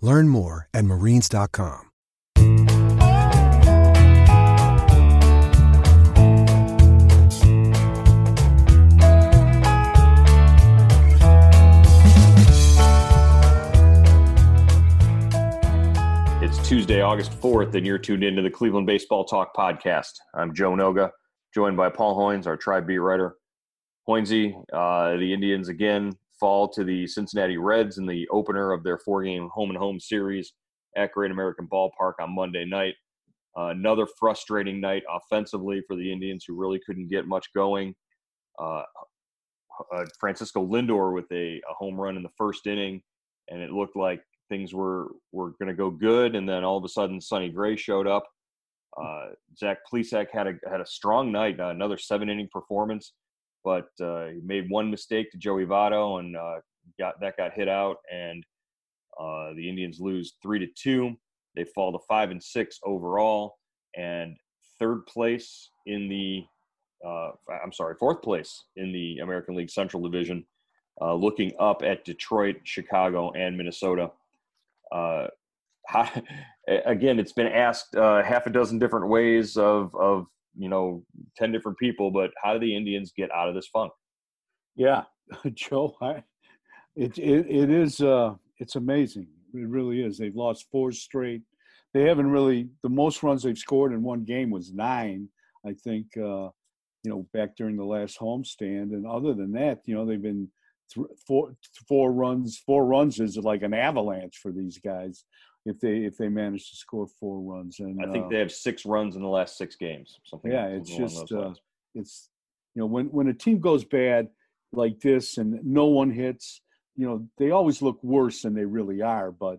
Learn more at marines.com. It's Tuesday, August 4th, and you're tuned into the Cleveland Baseball Talk podcast. I'm Joe Noga, joined by Paul Hoynes, our Tribe beat writer. Hoynesy, uh, the Indians again fall to the Cincinnati Reds in the opener of their four-game home-and-home series at Great American Ballpark on Monday night. Uh, another frustrating night offensively for the Indians, who really couldn't get much going. Uh, uh, Francisco Lindor with a, a home run in the first inning, and it looked like things were were going to go good, and then all of a sudden, Sonny Gray showed up. Uh, Zach Plesac had a had a strong night, uh, another seven inning performance, but uh, he made one mistake to Joey Votto, and uh, got that got hit out, and uh, the Indians lose three to two. They fall to five and six overall, and third place in the uh, I'm sorry, fourth place in the American League Central Division, looking up at Detroit, Chicago, and Minnesota uh, how, again, it's been asked uh, half a dozen different ways of, of, you know, 10 different people, but how do the Indians get out of this funk? Yeah, Joe, I, it, it, it is, uh, it's amazing. It really is. They've lost four straight. They haven't really, the most runs they've scored in one game was nine, I think, uh, you know, back during the last homestand. And other than that, you know, they've been th- four four runs four runs is like an avalanche for these guys if they if they manage to score four runs and I think uh, they have six runs in the last six games. Something. yeah it's just uh, it's you know when when a team goes bad like this and no one hits you know they always look worse than they really are but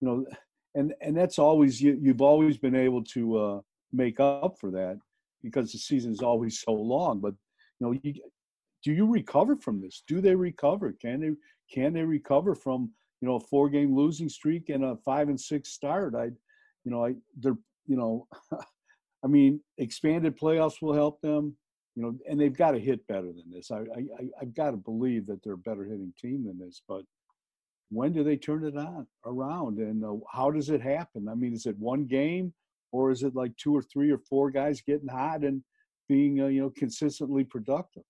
you know and and that's always you you've always been able to uh make up for that because the season is always so long but you know you do you recover from this do they recover can they can they recover from you know a four game losing streak and a five and six start. I you know i they're you know i mean expanded playoffs will help them you know and they've got to hit better than this. I i i've got to believe that they're a better hitting team than this but when do they turn it on around? And uh, how does it happen? I mean is it one game or is it like two or three or four guys getting hot and being uh, you know consistently productive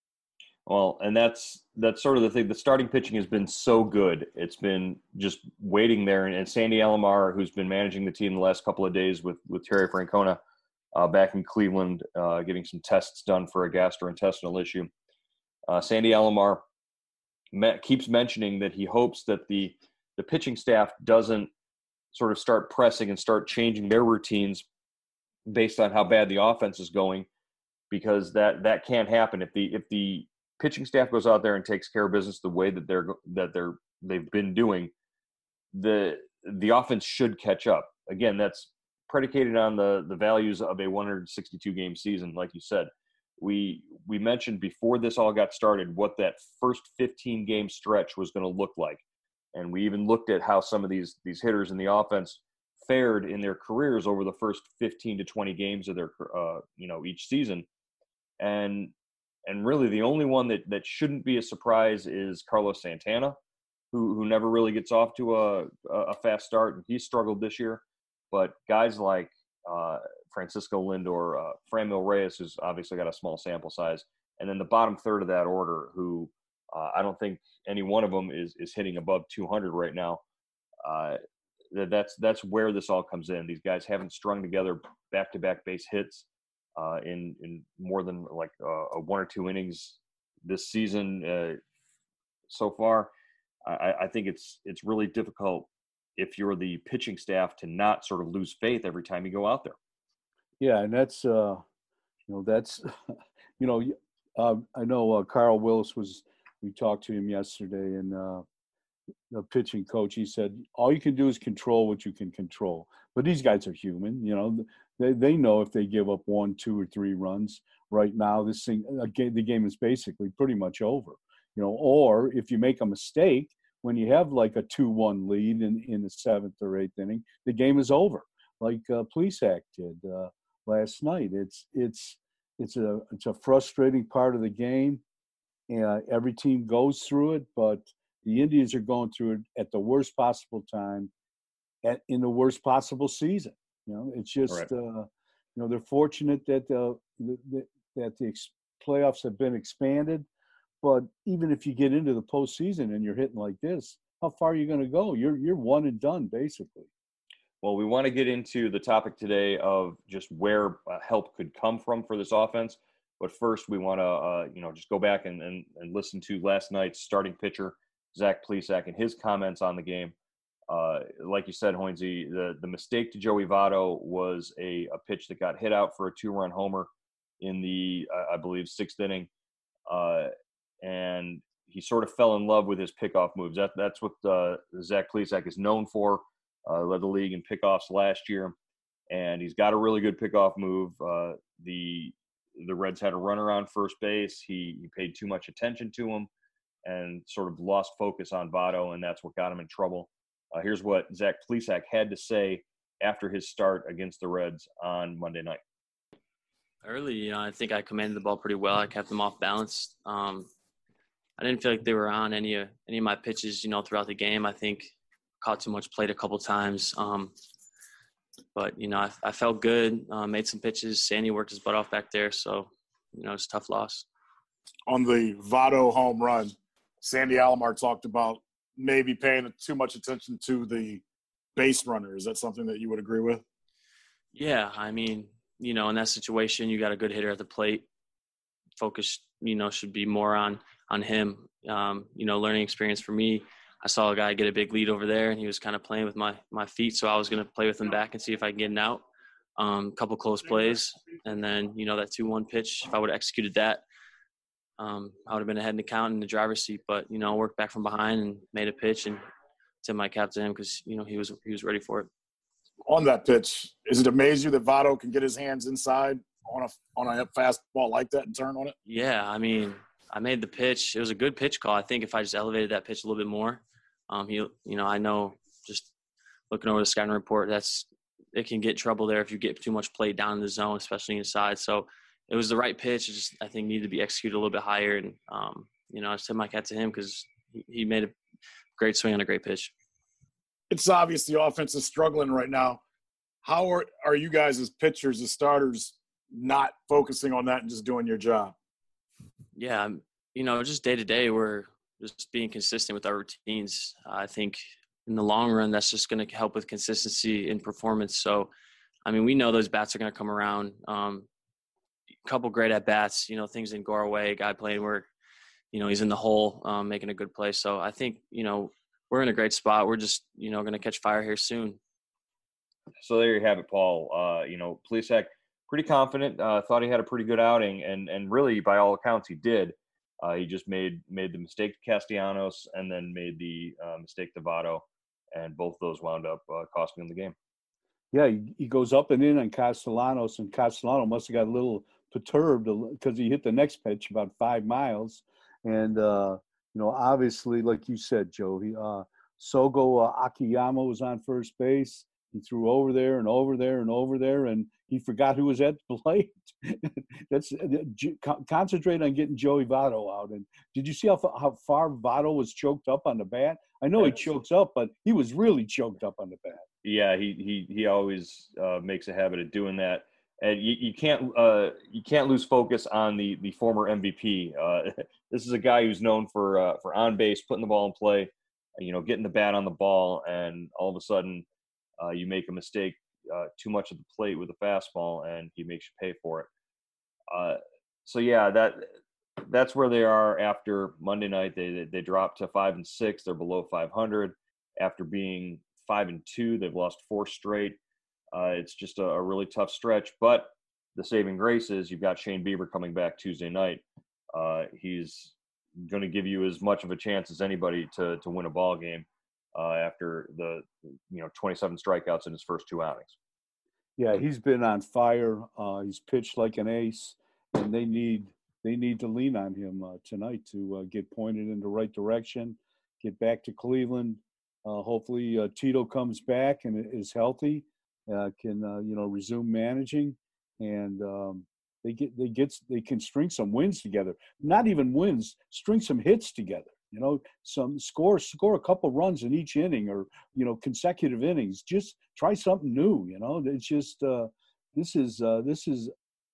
Well, and that's that's sort of the thing. The starting pitching has been so good; it's been just waiting there. And, and Sandy Alomar, who's been managing the team the last couple of days with with Terry Francona uh, back in Cleveland, uh, getting some tests done for a gastrointestinal issue. Uh, Sandy Alomar me- keeps mentioning that he hopes that the the pitching staff doesn't sort of start pressing and start changing their routines based on how bad the offense is going, because that that can't happen if the if the pitching staff goes out there and takes care of business the way that they're that they're they've been doing, the the offense should catch up. Again, that's predicated on the the values of a 162 game season, like you said. We we mentioned before this all got started what that first 15 game stretch was going to look like, and we even looked at how some of these these hitters in the offense fared in their careers over the first 15 to 20 games of their uh, you know each season, and and really the only one that that shouldn't be a surprise is Carlos Santana, who who never really gets off to a a fast start, and he struggled this year. But guys like uh, Francisco Lindor, uh, Franmil Reyes, who's obviously got a small sample size, and then the bottom third of that order, who uh, I don't think any one of them is is hitting above 200 right now. Uh, that's that's where this all comes in. These guys haven't strung together back-to-back base hits uh, in in more than like uh, one or two innings this season uh, so far. I, I think it's it's really difficult if you're the pitching staff to not sort of lose faith every time you go out there. Yeah, and that's uh, you know that's you know uh, I know uh, Carl Willis was we talked to him yesterday and uh, the pitching coach he said all you can do is control what you can control but these guys are human you know they, they know if they give up one two or three runs right now this thing again the game is basically pretty much over you know or if you make a mistake when you have like a 2-1 lead in, in the seventh or eighth inning the game is over like uh, act did uh, last night it's it's it's a it's a frustrating part of the game and every team goes through it but the Indians are going through it at the worst possible time, at in the worst possible season. You know, it's just right. uh, you know they're fortunate that uh, the, that the playoffs have been expanded, but even if you get into the postseason and you're hitting like this, how far are you going to go? You're you're one and done basically. Well, we want to get into the topic today of just where uh, help could come from for this offense. But first, we want to, uh, you know, just go back and, and, and listen to last night's starting pitcher, Zach Plesac and his comments on the game. Uh, like you said, Hoynesy, the, the mistake to Joey Votto was a, a pitch that got hit out for a two run homer in the, I believe, sixth inning. Uh, and he sort of fell in love with his pickoff moves. That, that's what uh, Zach Plesac is known for. Uh, led the league in pickoffs last year, and he's got a really good pickoff move. Uh, the the Reds had a runner on first base. He, he paid too much attention to him and sort of lost focus on Votto, and that's what got him in trouble. Uh, here's what Zach Plesac had to say after his start against the Reds on Monday night. Early, you know, I think I commanded the ball pretty well. I kept them off balance. Um, I didn't feel like they were on any of any of my pitches, you know, throughout the game. I think caught too much plate a couple times. Um, but you know, I, I felt good. Uh, made some pitches. Sandy worked his butt off back there, so you know, it's a tough loss. On the Votto home run, Sandy Alomar talked about maybe paying too much attention to the base runner. Is that something that you would agree with? Yeah, I mean, you know, in that situation, you got a good hitter at the plate. Focus, you know, should be more on on him. Um, you know, learning experience for me. I saw a guy get a big lead over there, and he was kind of playing with my my feet, so I was going to play with him back and see if I can get an out. A um, couple close plays, and then you know that two one pitch. If I would have executed that, um, I would have been ahead in the count in the driver's seat. But you know, worked back from behind and made a pitch and tip my cap to him because you know he was he was ready for it. On that pitch, is it amaze you that Votto can get his hands inside on a on a fastball like that and turn on it? Yeah, I mean, I made the pitch. It was a good pitch call. I think if I just elevated that pitch a little bit more, um, he, you know, I know just looking over the scouting report, that's it can get trouble there if you get too much play down in the zone, especially inside. So it was the right pitch. It just I think needed to be executed a little bit higher, and um, you know I said my cat to him because he, he made a great swing on a great pitch. It's obvious the offense is struggling right now. How are are you guys as pitchers, as starters, not focusing on that and just doing your job? Yeah, you know, just day to day, we're just being consistent with our routines. I think in the long run, that's just going to help with consistency in performance. So, I mean, we know those bats are going to come around. Um, couple great at bats. You know, things didn't go our way. Guy playing where, you know, he's in the hole, um, making a good play. So I think you know we're in a great spot. We're just you know going to catch fire here soon. So there you have it, Paul. Uh, you know, Plesac pretty confident. Uh, thought he had a pretty good outing, and and really by all accounts he did. Uh, he just made made the mistake to Castellanos, and then made the uh, mistake to Votto, and both those wound up uh, costing him the game. Yeah, he, he goes up and in on Castellanos, and Castellanos must have got a little perturbed because he hit the next pitch about five miles, and uh, you know, obviously, like you said, Joe, he uh, Shogo uh, Akiyama was on first base. He threw over there and over there and over there, and he forgot who was at the plate. That's uh, concentrate on getting Joey Votto out. And did you see how how far Votto was choked up on the bat? I know he chokes up, but he was really choked up on the bat. Yeah, he he he always uh, makes a habit of doing that and you, you can't uh, you can't lose focus on the the former MVP. Uh, this is a guy who's known for uh, for on base, putting the ball in play, you know, getting the bat on the ball, and all of a sudden Uh, you make a mistake uh, too much at the plate with a fastball, and he makes you pay for it. Uh, so yeah, that that's where they are after Monday night. They they, they dropped to five and six. They're below 500 after being five and two. They've lost four straight. Uh, it's just a, a, really tough stretch. But the saving grace is you've got Shane Bieber coming back Tuesday night. Uh, he's going to give you as much of a chance as anybody to to win a ball game uh, after the you know 27 strikeouts in his first two outings. Yeah, he's been on fire. Uh, he's pitched like an ace, and they need they need to lean on him uh, tonight to uh, get pointed in the right direction, get back to Cleveland. Hopefully, Tito comes back and is healthy, uh, can uh, you know resume managing, and um, they get they get they can string some wins together. Not even wins, string some hits together. You know, some score score a couple runs in each inning, or you know, consecutive innings. Just try something new. You know, it's just this is this is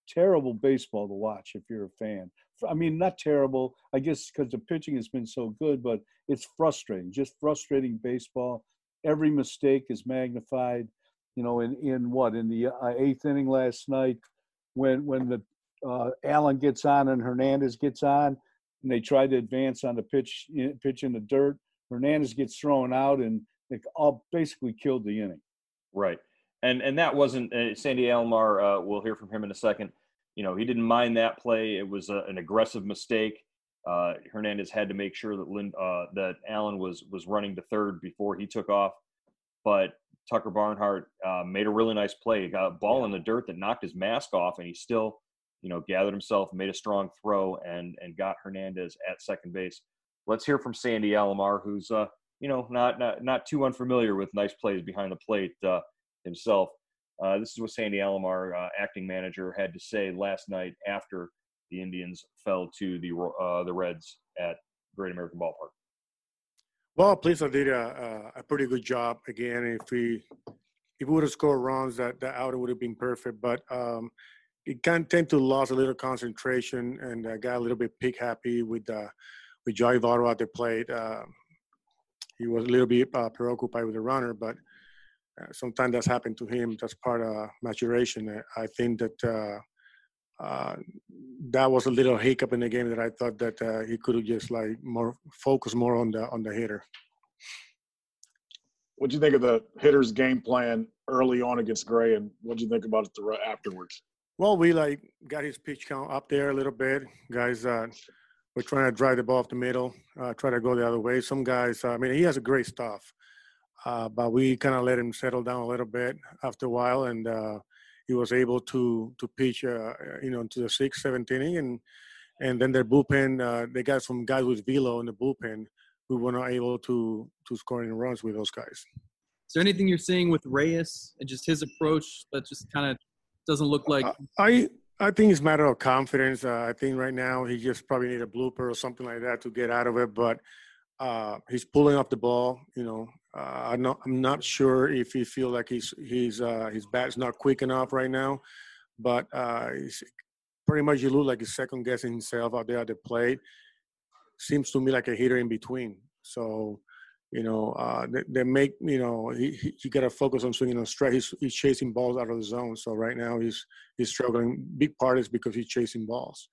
terrible baseball to watch if you're a fan. I mean, not terrible, I guess, because the pitching has been so good, but it's frustrating, just frustrating baseball. Every mistake is magnified. You know, in in what in the uh, eighth inning last night, when when the uh, Allen gets on and Hernandez gets on, and they try to advance on the pitch pitch in the dirt. Hernandez gets thrown out, and it all basically killed the inning. Right and and that wasn't uh, Sandy Alomar. Uh, we'll hear from him in a second. You know, he didn't mind that play. It was a, an aggressive mistake. Uh, Hernandez had to make sure that Lind, uh, that Allen was was running to third before he took off. But Tucker Barnhart uh, made a really nice play. He got a ball yeah. in the dirt that knocked his mask off, and he still, you know, gathered himself, made a strong throw, and and got Hernandez at second base. Let's hear from Sandy Alomar, who's uh, you know not not not too unfamiliar with nice plays behind the plate. Uh, himself. Uh, this is what Sandy Alomar, uh, acting manager, had to say last night after the Indians fell to the uh, the Reds at Great American Ballpark. Well, Plesac did a, a, pretty good job again. If we if we would have scored runs, that that outing would have been perfect. But um, it of tend to lose a little concentration and uh, got a little bit pick happy with uh, with Joey Votto at the plate. Uh, he was a little bit uh, preoccupied with the runner, but uh, sometimes that's happened to him. That's part of maturation. Uh, I think that uh, uh, that was a little hiccup in the game that I thought that uh, he could have just like more focus more on the on the hitter. What do you think of the hitter's game plan early on against Gray, and what do you think about it afterwards? Well, we like got his pitch count up there a little bit. Guys, uh, we're trying to drive the ball off the middle, uh, try to go the other way. Some guys, I mean, he has a great stuff. Uh, but we kind of let him settle down a little bit after a while, and uh, he was able to to pitch, uh, you know, to the sixth, seventh inning, and and then their bullpen, uh, they got some guys with velo in the bullpen who were not able to to score any runs with those guys. Is there anything you're seeing with Reyes and just his approach that just kind of doesn't look like? I I think it's a matter of confidence. Uh, I think right now he just probably need a blooper or something like that to get out of it, but uh, he's pulling up the ball. You know, uh, I'm not. I'm not sure if he feel like he's he's uh, his bat's not quick enough right now, but uh, pretty much he look like he's second guessing himself out there at the plate. Seems to me like a hitter in between. So, you know, uh, they, they, make you know he he, he got to focus on swinging on strike. He's, he's chasing balls out of the zone. So right now he's he's struggling. Big part is because he's chasing balls.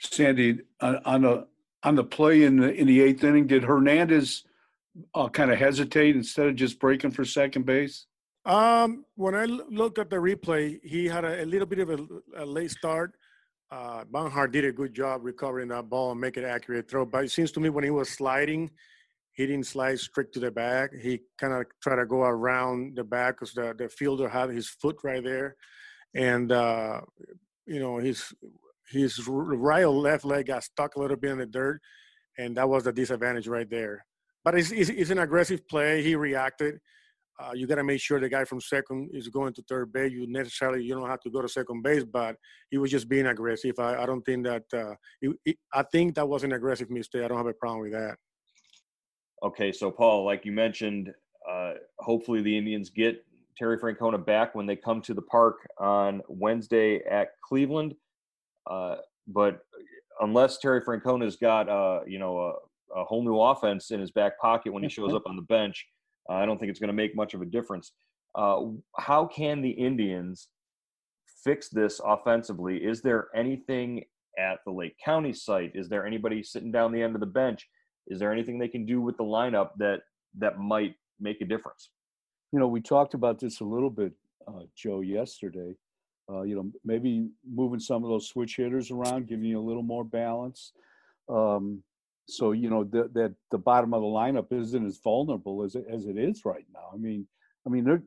Sandy, on, on the on the play in the in the eighth inning, did Hernandez? Uh, kind of hesitate instead of just breaking for second base? Um, when I looked at the replay, he had a, a little bit of a, a late start. Uh, Barnhart did a good job recovering that ball and make it accurate throw. But it seems to me when he was sliding, he didn't slide straight to the back. He kind of tried to go around the back because the, the fielder had his foot right there. And, uh, you know, his, his right or left leg got stuck a little bit in the dirt. And that was the disadvantage right there but it's, it's, it's an aggressive play. He reacted. Uh, you got to make sure the guy from second is going to third base. You necessarily you don't have to go to second base, but he was just being aggressive. I, I don't think that. Uh, it, it, I think that was an aggressive mistake. I don't have a problem with that. Okay, so Paul, like you mentioned, uh, hopefully the Indians get Terry Francona back when they come to the park on Wednesday at Cleveland. Uh, but unless Terry Francona's got, uh, you know, a whole new offense in his back pocket when he shows up on the bench. Uh, I don't think it's going to make much of a difference. Uh, how can the Indians fix this offensively? Is there anything at the Lake County site? Is there anybody sitting down the end of the bench? Is there anything they can do with the lineup that that might make a difference? You know, we talked about this a little bit, uh, Joe, yesterday. Uh, you know, maybe moving some of those switch hitters around, giving you a little more balance. Um, so you know that that the bottom of the lineup isn't as vulnerable as it, as it is right now. I mean, I mean,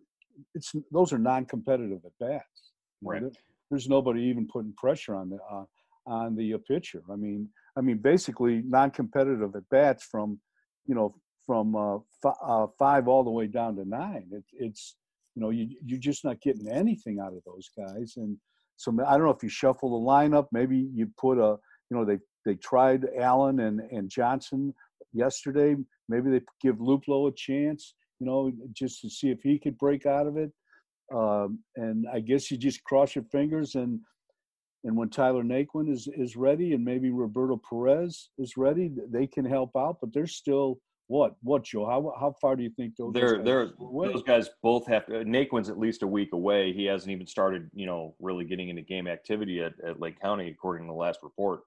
it's those are non-competitive at bats. Right. there's nobody even putting pressure on the uh, on the uh, pitcher. I mean, I mean, basically non-competitive at bats from you know from uh, f- uh, five all the way down to nine. It, it's you know you you're just not getting anything out of those guys. And so I don't know if you shuffle the lineup. Maybe you put a you know they they tried Allen and and Johnson yesterday. Maybe they give Luplow a chance. You know, just to see if he could break out of it. Um, and I guess you just cross your fingers and and when Tyler Naquin is is ready and maybe Roberto Perez is ready, they can help out. But they're still what what Joe? How how far do you think those? They're guys they're those guys both have to. Naquin's at least a week away. He hasn't even started, you know, really getting into game activity at, at Lake County, according to the last report.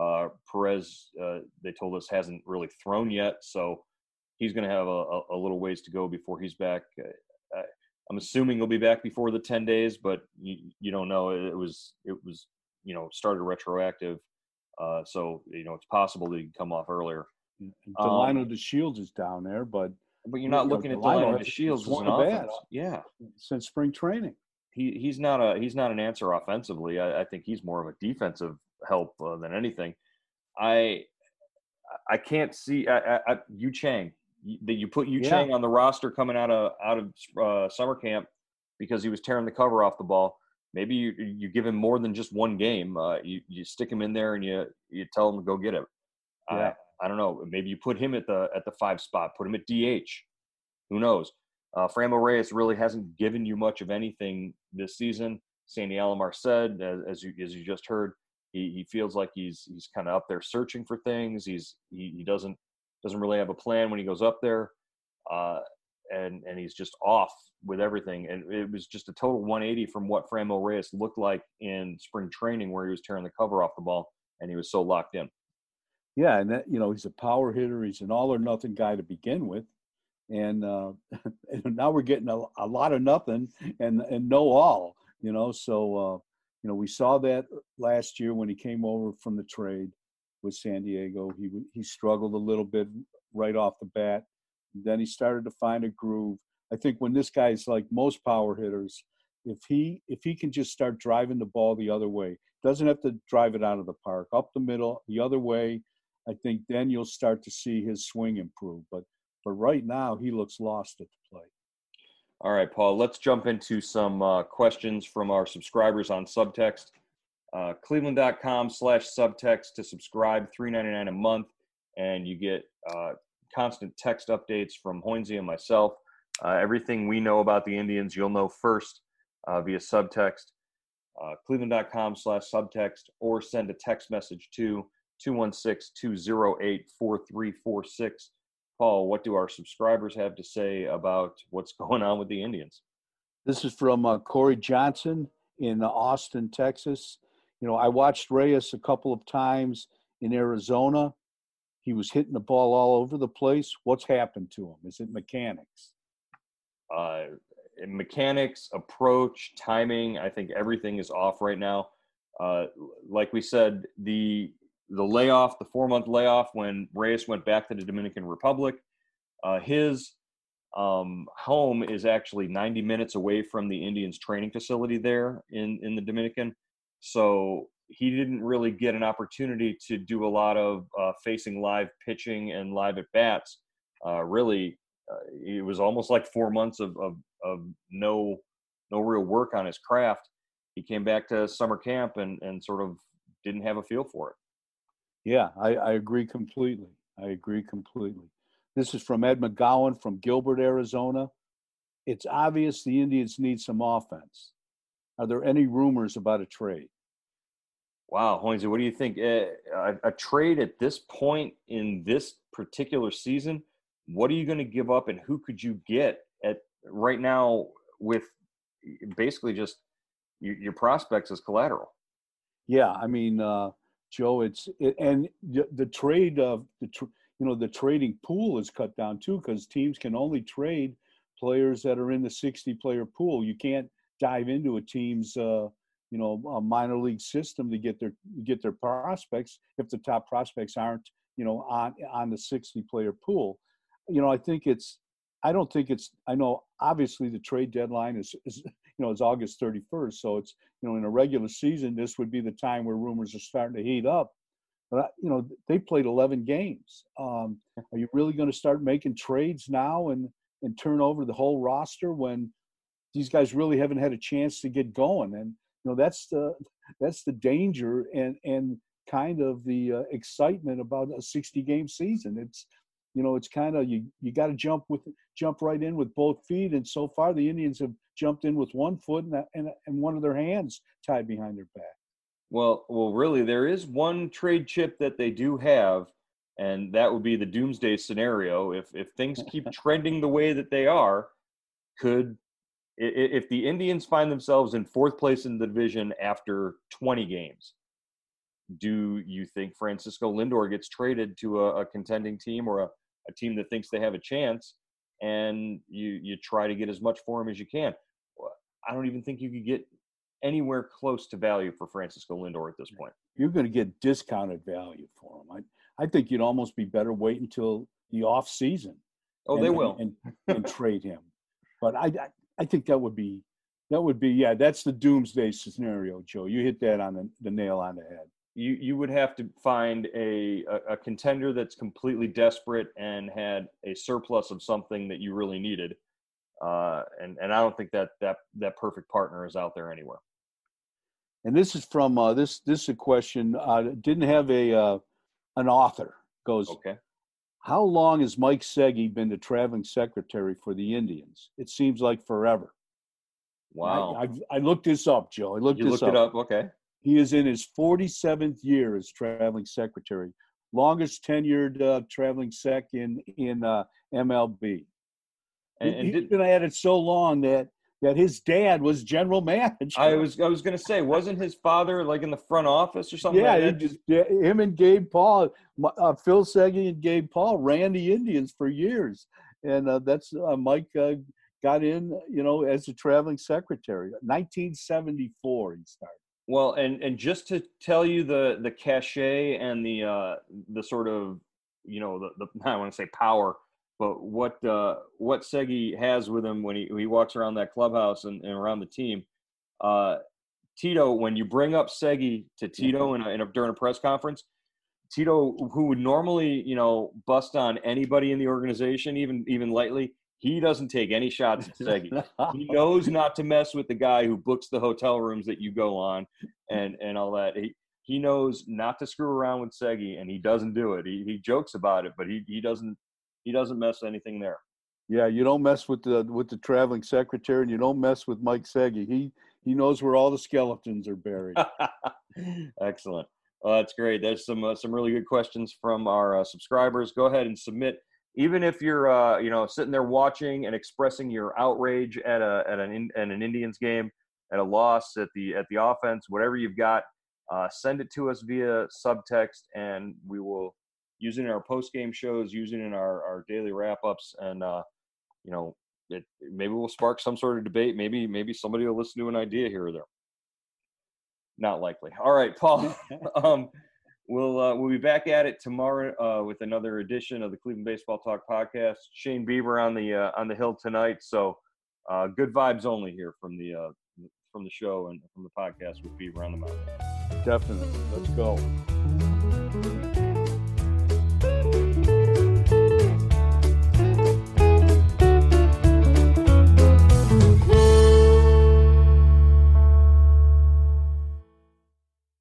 Uh, Perez, uh, they told us, hasn't really thrown yet, so he's going to have a, a, little ways to go before he's back. Uh, I'm assuming he'll be back before the 10 days, but you, you don't know. It was it was you know started retroactive, uh, so you know it's possible that he can come off earlier. Delino Um, DeShields is down there, but But you're not you know, looking at Delino Delano has Shields as an swung a bat. offense. Yeah, since spring training. he he's not a he's not an answer offensively. I, I think he's more of a defensive help uh, than anything. I I can't see I, I, I, Yu Chang that you put Yu Yeah. Chang on the roster coming out of out of uh, summer camp because he was tearing the cover off the ball. Maybe you you give him more than just one game. Uh, you you stick him in there and you you tell him to go get it. Yeah. I, I don't know. Maybe you put him at the at the five spot. Put him at DH. Who knows? Uh, Franmil Reyes really hasn't given you much of anything this season. Sandy Alomar said, as, as you as you just heard, he, he feels like he's he's kind of up there searching for things. He's he, he doesn't doesn't really have a plan when he goes up there, uh, and and he's just off with everything. And it was just a total 180 from what Franmil Reyes looked like in spring training, where he was tearing the cover off the ball and he was so locked in. Yeah, and that, you know he's a power hitter. He's an all or nothing guy to begin with, and, uh, now we're getting a, a lot of nothing and and no all. You know, so uh, you know we saw that last year when he came over from the trade with San Diego. He he struggled a little bit right off the bat. Then he started to find a groove. I think when this guy's like most power hitters, if he if he can just start driving the ball the other way, doesn't have to drive it out of the park, up the middle, the other way. I think then you'll start to see his swing improve. But but right now he looks lost at the plate. All right, Paul, let's jump into some uh, questions from our subscribers on Subtext. Uh, Cleveland.com slash subtext to subscribe, three ninety nine a month, and you get uh, constant text updates from Hoynesy and myself. Uh, everything we know about the Indians, you'll know first uh, via subtext. Uh, Cleveland.com slash subtext, or send a text message to 216 208 4346. Paul, what do our subscribers have to say about what's going on with the Indians? This is from uh, Corey Johnson in Austin, Texas. You know, I watched Reyes a couple of times in Arizona. He was hitting the ball all over the place. What's happened to him? Is it mechanics? Uh, mechanics, approach, timing. I think everything is off right now. Uh, like we said, the the layoff, the four month layoff when Reyes went back to the Dominican Republic, uh, his um, home is actually 90 minutes away from the Indians training facility there in in the Dominican. So he didn't really get an opportunity to do a lot of uh, facing live pitching and live at bats. Uh, really, uh, it was almost like four months of, of of no no real work on his craft. He came back to summer camp and and sort of didn't have a feel for it. Yeah, I, I agree completely. I agree completely. This is from Ed McGowan from Gilbert, Arizona. It's obvious the Indians need some offense. Are there any rumors about a trade? Wow, Hoynesy, what do you think? Uh, a, a trade at this point in this particular season, what are you going to give up, and who could you get at right now? with basically just your, your prospects as collateral. Yeah, I mean, uh, Joe, it's it, and the, trade of the tr- you know the trading pool is cut down too because teams can only trade players that are in the 60 player pool. You can't dive into a team's uh, you know a minor league system to get their get their prospects if the top prospects aren't you know on on the 60 player pool. You know, I think it's I don't think it's I know obviously the trade deadline is, is you know it's August 31st, so it's you know in a regular season this would be the time where rumors are starting to heat up. But you know they played 11 games. Um, are you really going to start making trades now and and turn over the whole roster when these guys really haven't had a chance to get going? And you know that's the that's the danger and and kind of the uh, excitement about a 60 game season. It's you know it's kind of you you got to jump with jump right in with both feet and so far the indians have jumped in with one foot and, and, and one of their hands tied behind their back well well really there is one trade chip that they do have and that would be the doomsday scenario if if things keep trending the way that they are could if the indians find themselves in fourth place in the division after 20 games do you think francisco lindor gets traded to a, a contending team or a, a team that thinks they have a chance and you you try to get as much for him as you can. I don't even think you could get anywhere close to value for Francisco Lindor at this point. You're going to get discounted value for him. I I think you'd almost be better wait until the off season. Oh, and, they will and, and, and trade him. But I, I I think that would be that would be yeah that's the doomsday scenario, Joe. You hit that on the, the nail on the head you you would have to find a, a, a contender that's completely desperate and had a surplus of something that you really needed. Uh, and and I don't think that that that perfect partner is out there anywhere. And this is from uh, this this is a question. Uh, didn't have a uh, an author. Goes okay. How long has Mike Seghi been the traveling secretary for the Indians? It seems like forever. Wow. I, I, I looked this up, Joe. I looked you this looked up. it up. Okay. He is in his 47th year as traveling secretary, longest tenured uh, traveling sec in in uh, MLB. And, and he's been at it so long that that his dad was general manager. I was I was going to say, wasn't his father like in the front office or something? Yeah, like just, him and Gabe Paul, uh, Phil Seghi and Gabe Paul ran the Indians for years, and uh, that's uh, Mike uh, got in, you know, as a traveling secretary. 1974, he started. Well, and and just to tell you the the cachet and the uh, the sort of you know the, the I want to say power, but what uh, what Seghi has with him when he he walks around that clubhouse and, and around the team. Uh, Tito, when you bring up Seghi to Tito in a, in a, during a press conference, Tito, who would normally you know bust on anybody in the organization, even even lightly, he doesn't take any shots at Seghi. he knows not to mess with the guy who books the hotel rooms that you go on and and all that. He he knows not to screw around with Seghi, and he doesn't do it. He he jokes about it, but he he doesn't he doesn't mess anything there. Yeah, you don't mess with the with the traveling secretary, and you don't mess with Mike Seghi. He he knows where all the skeletons are buried. Excellent. Well, that's great. There's some uh, some really good questions from our uh, subscribers. Go ahead and submit even if you're uh, you know sitting there watching and expressing your outrage at a at an at an Indians game, at a loss, at the at the offense, whatever you've got, uh, send it to us via subtext, and we will it in our post game shows, using in our our daily wrap ups, and uh, you know it maybe we'll spark some sort of debate. Maybe maybe somebody will listen to an idea here or there. Not likely. All right, Paul. um, We'll uh, we'll be back at it tomorrow uh, with another edition of the Cleveland Baseball Talk podcast. Shane Bieber on the uh, on the hill tonight, so uh, good vibes only here from the uh, from the show and from the podcast with Bieber on the mountain. Definitely, let's go.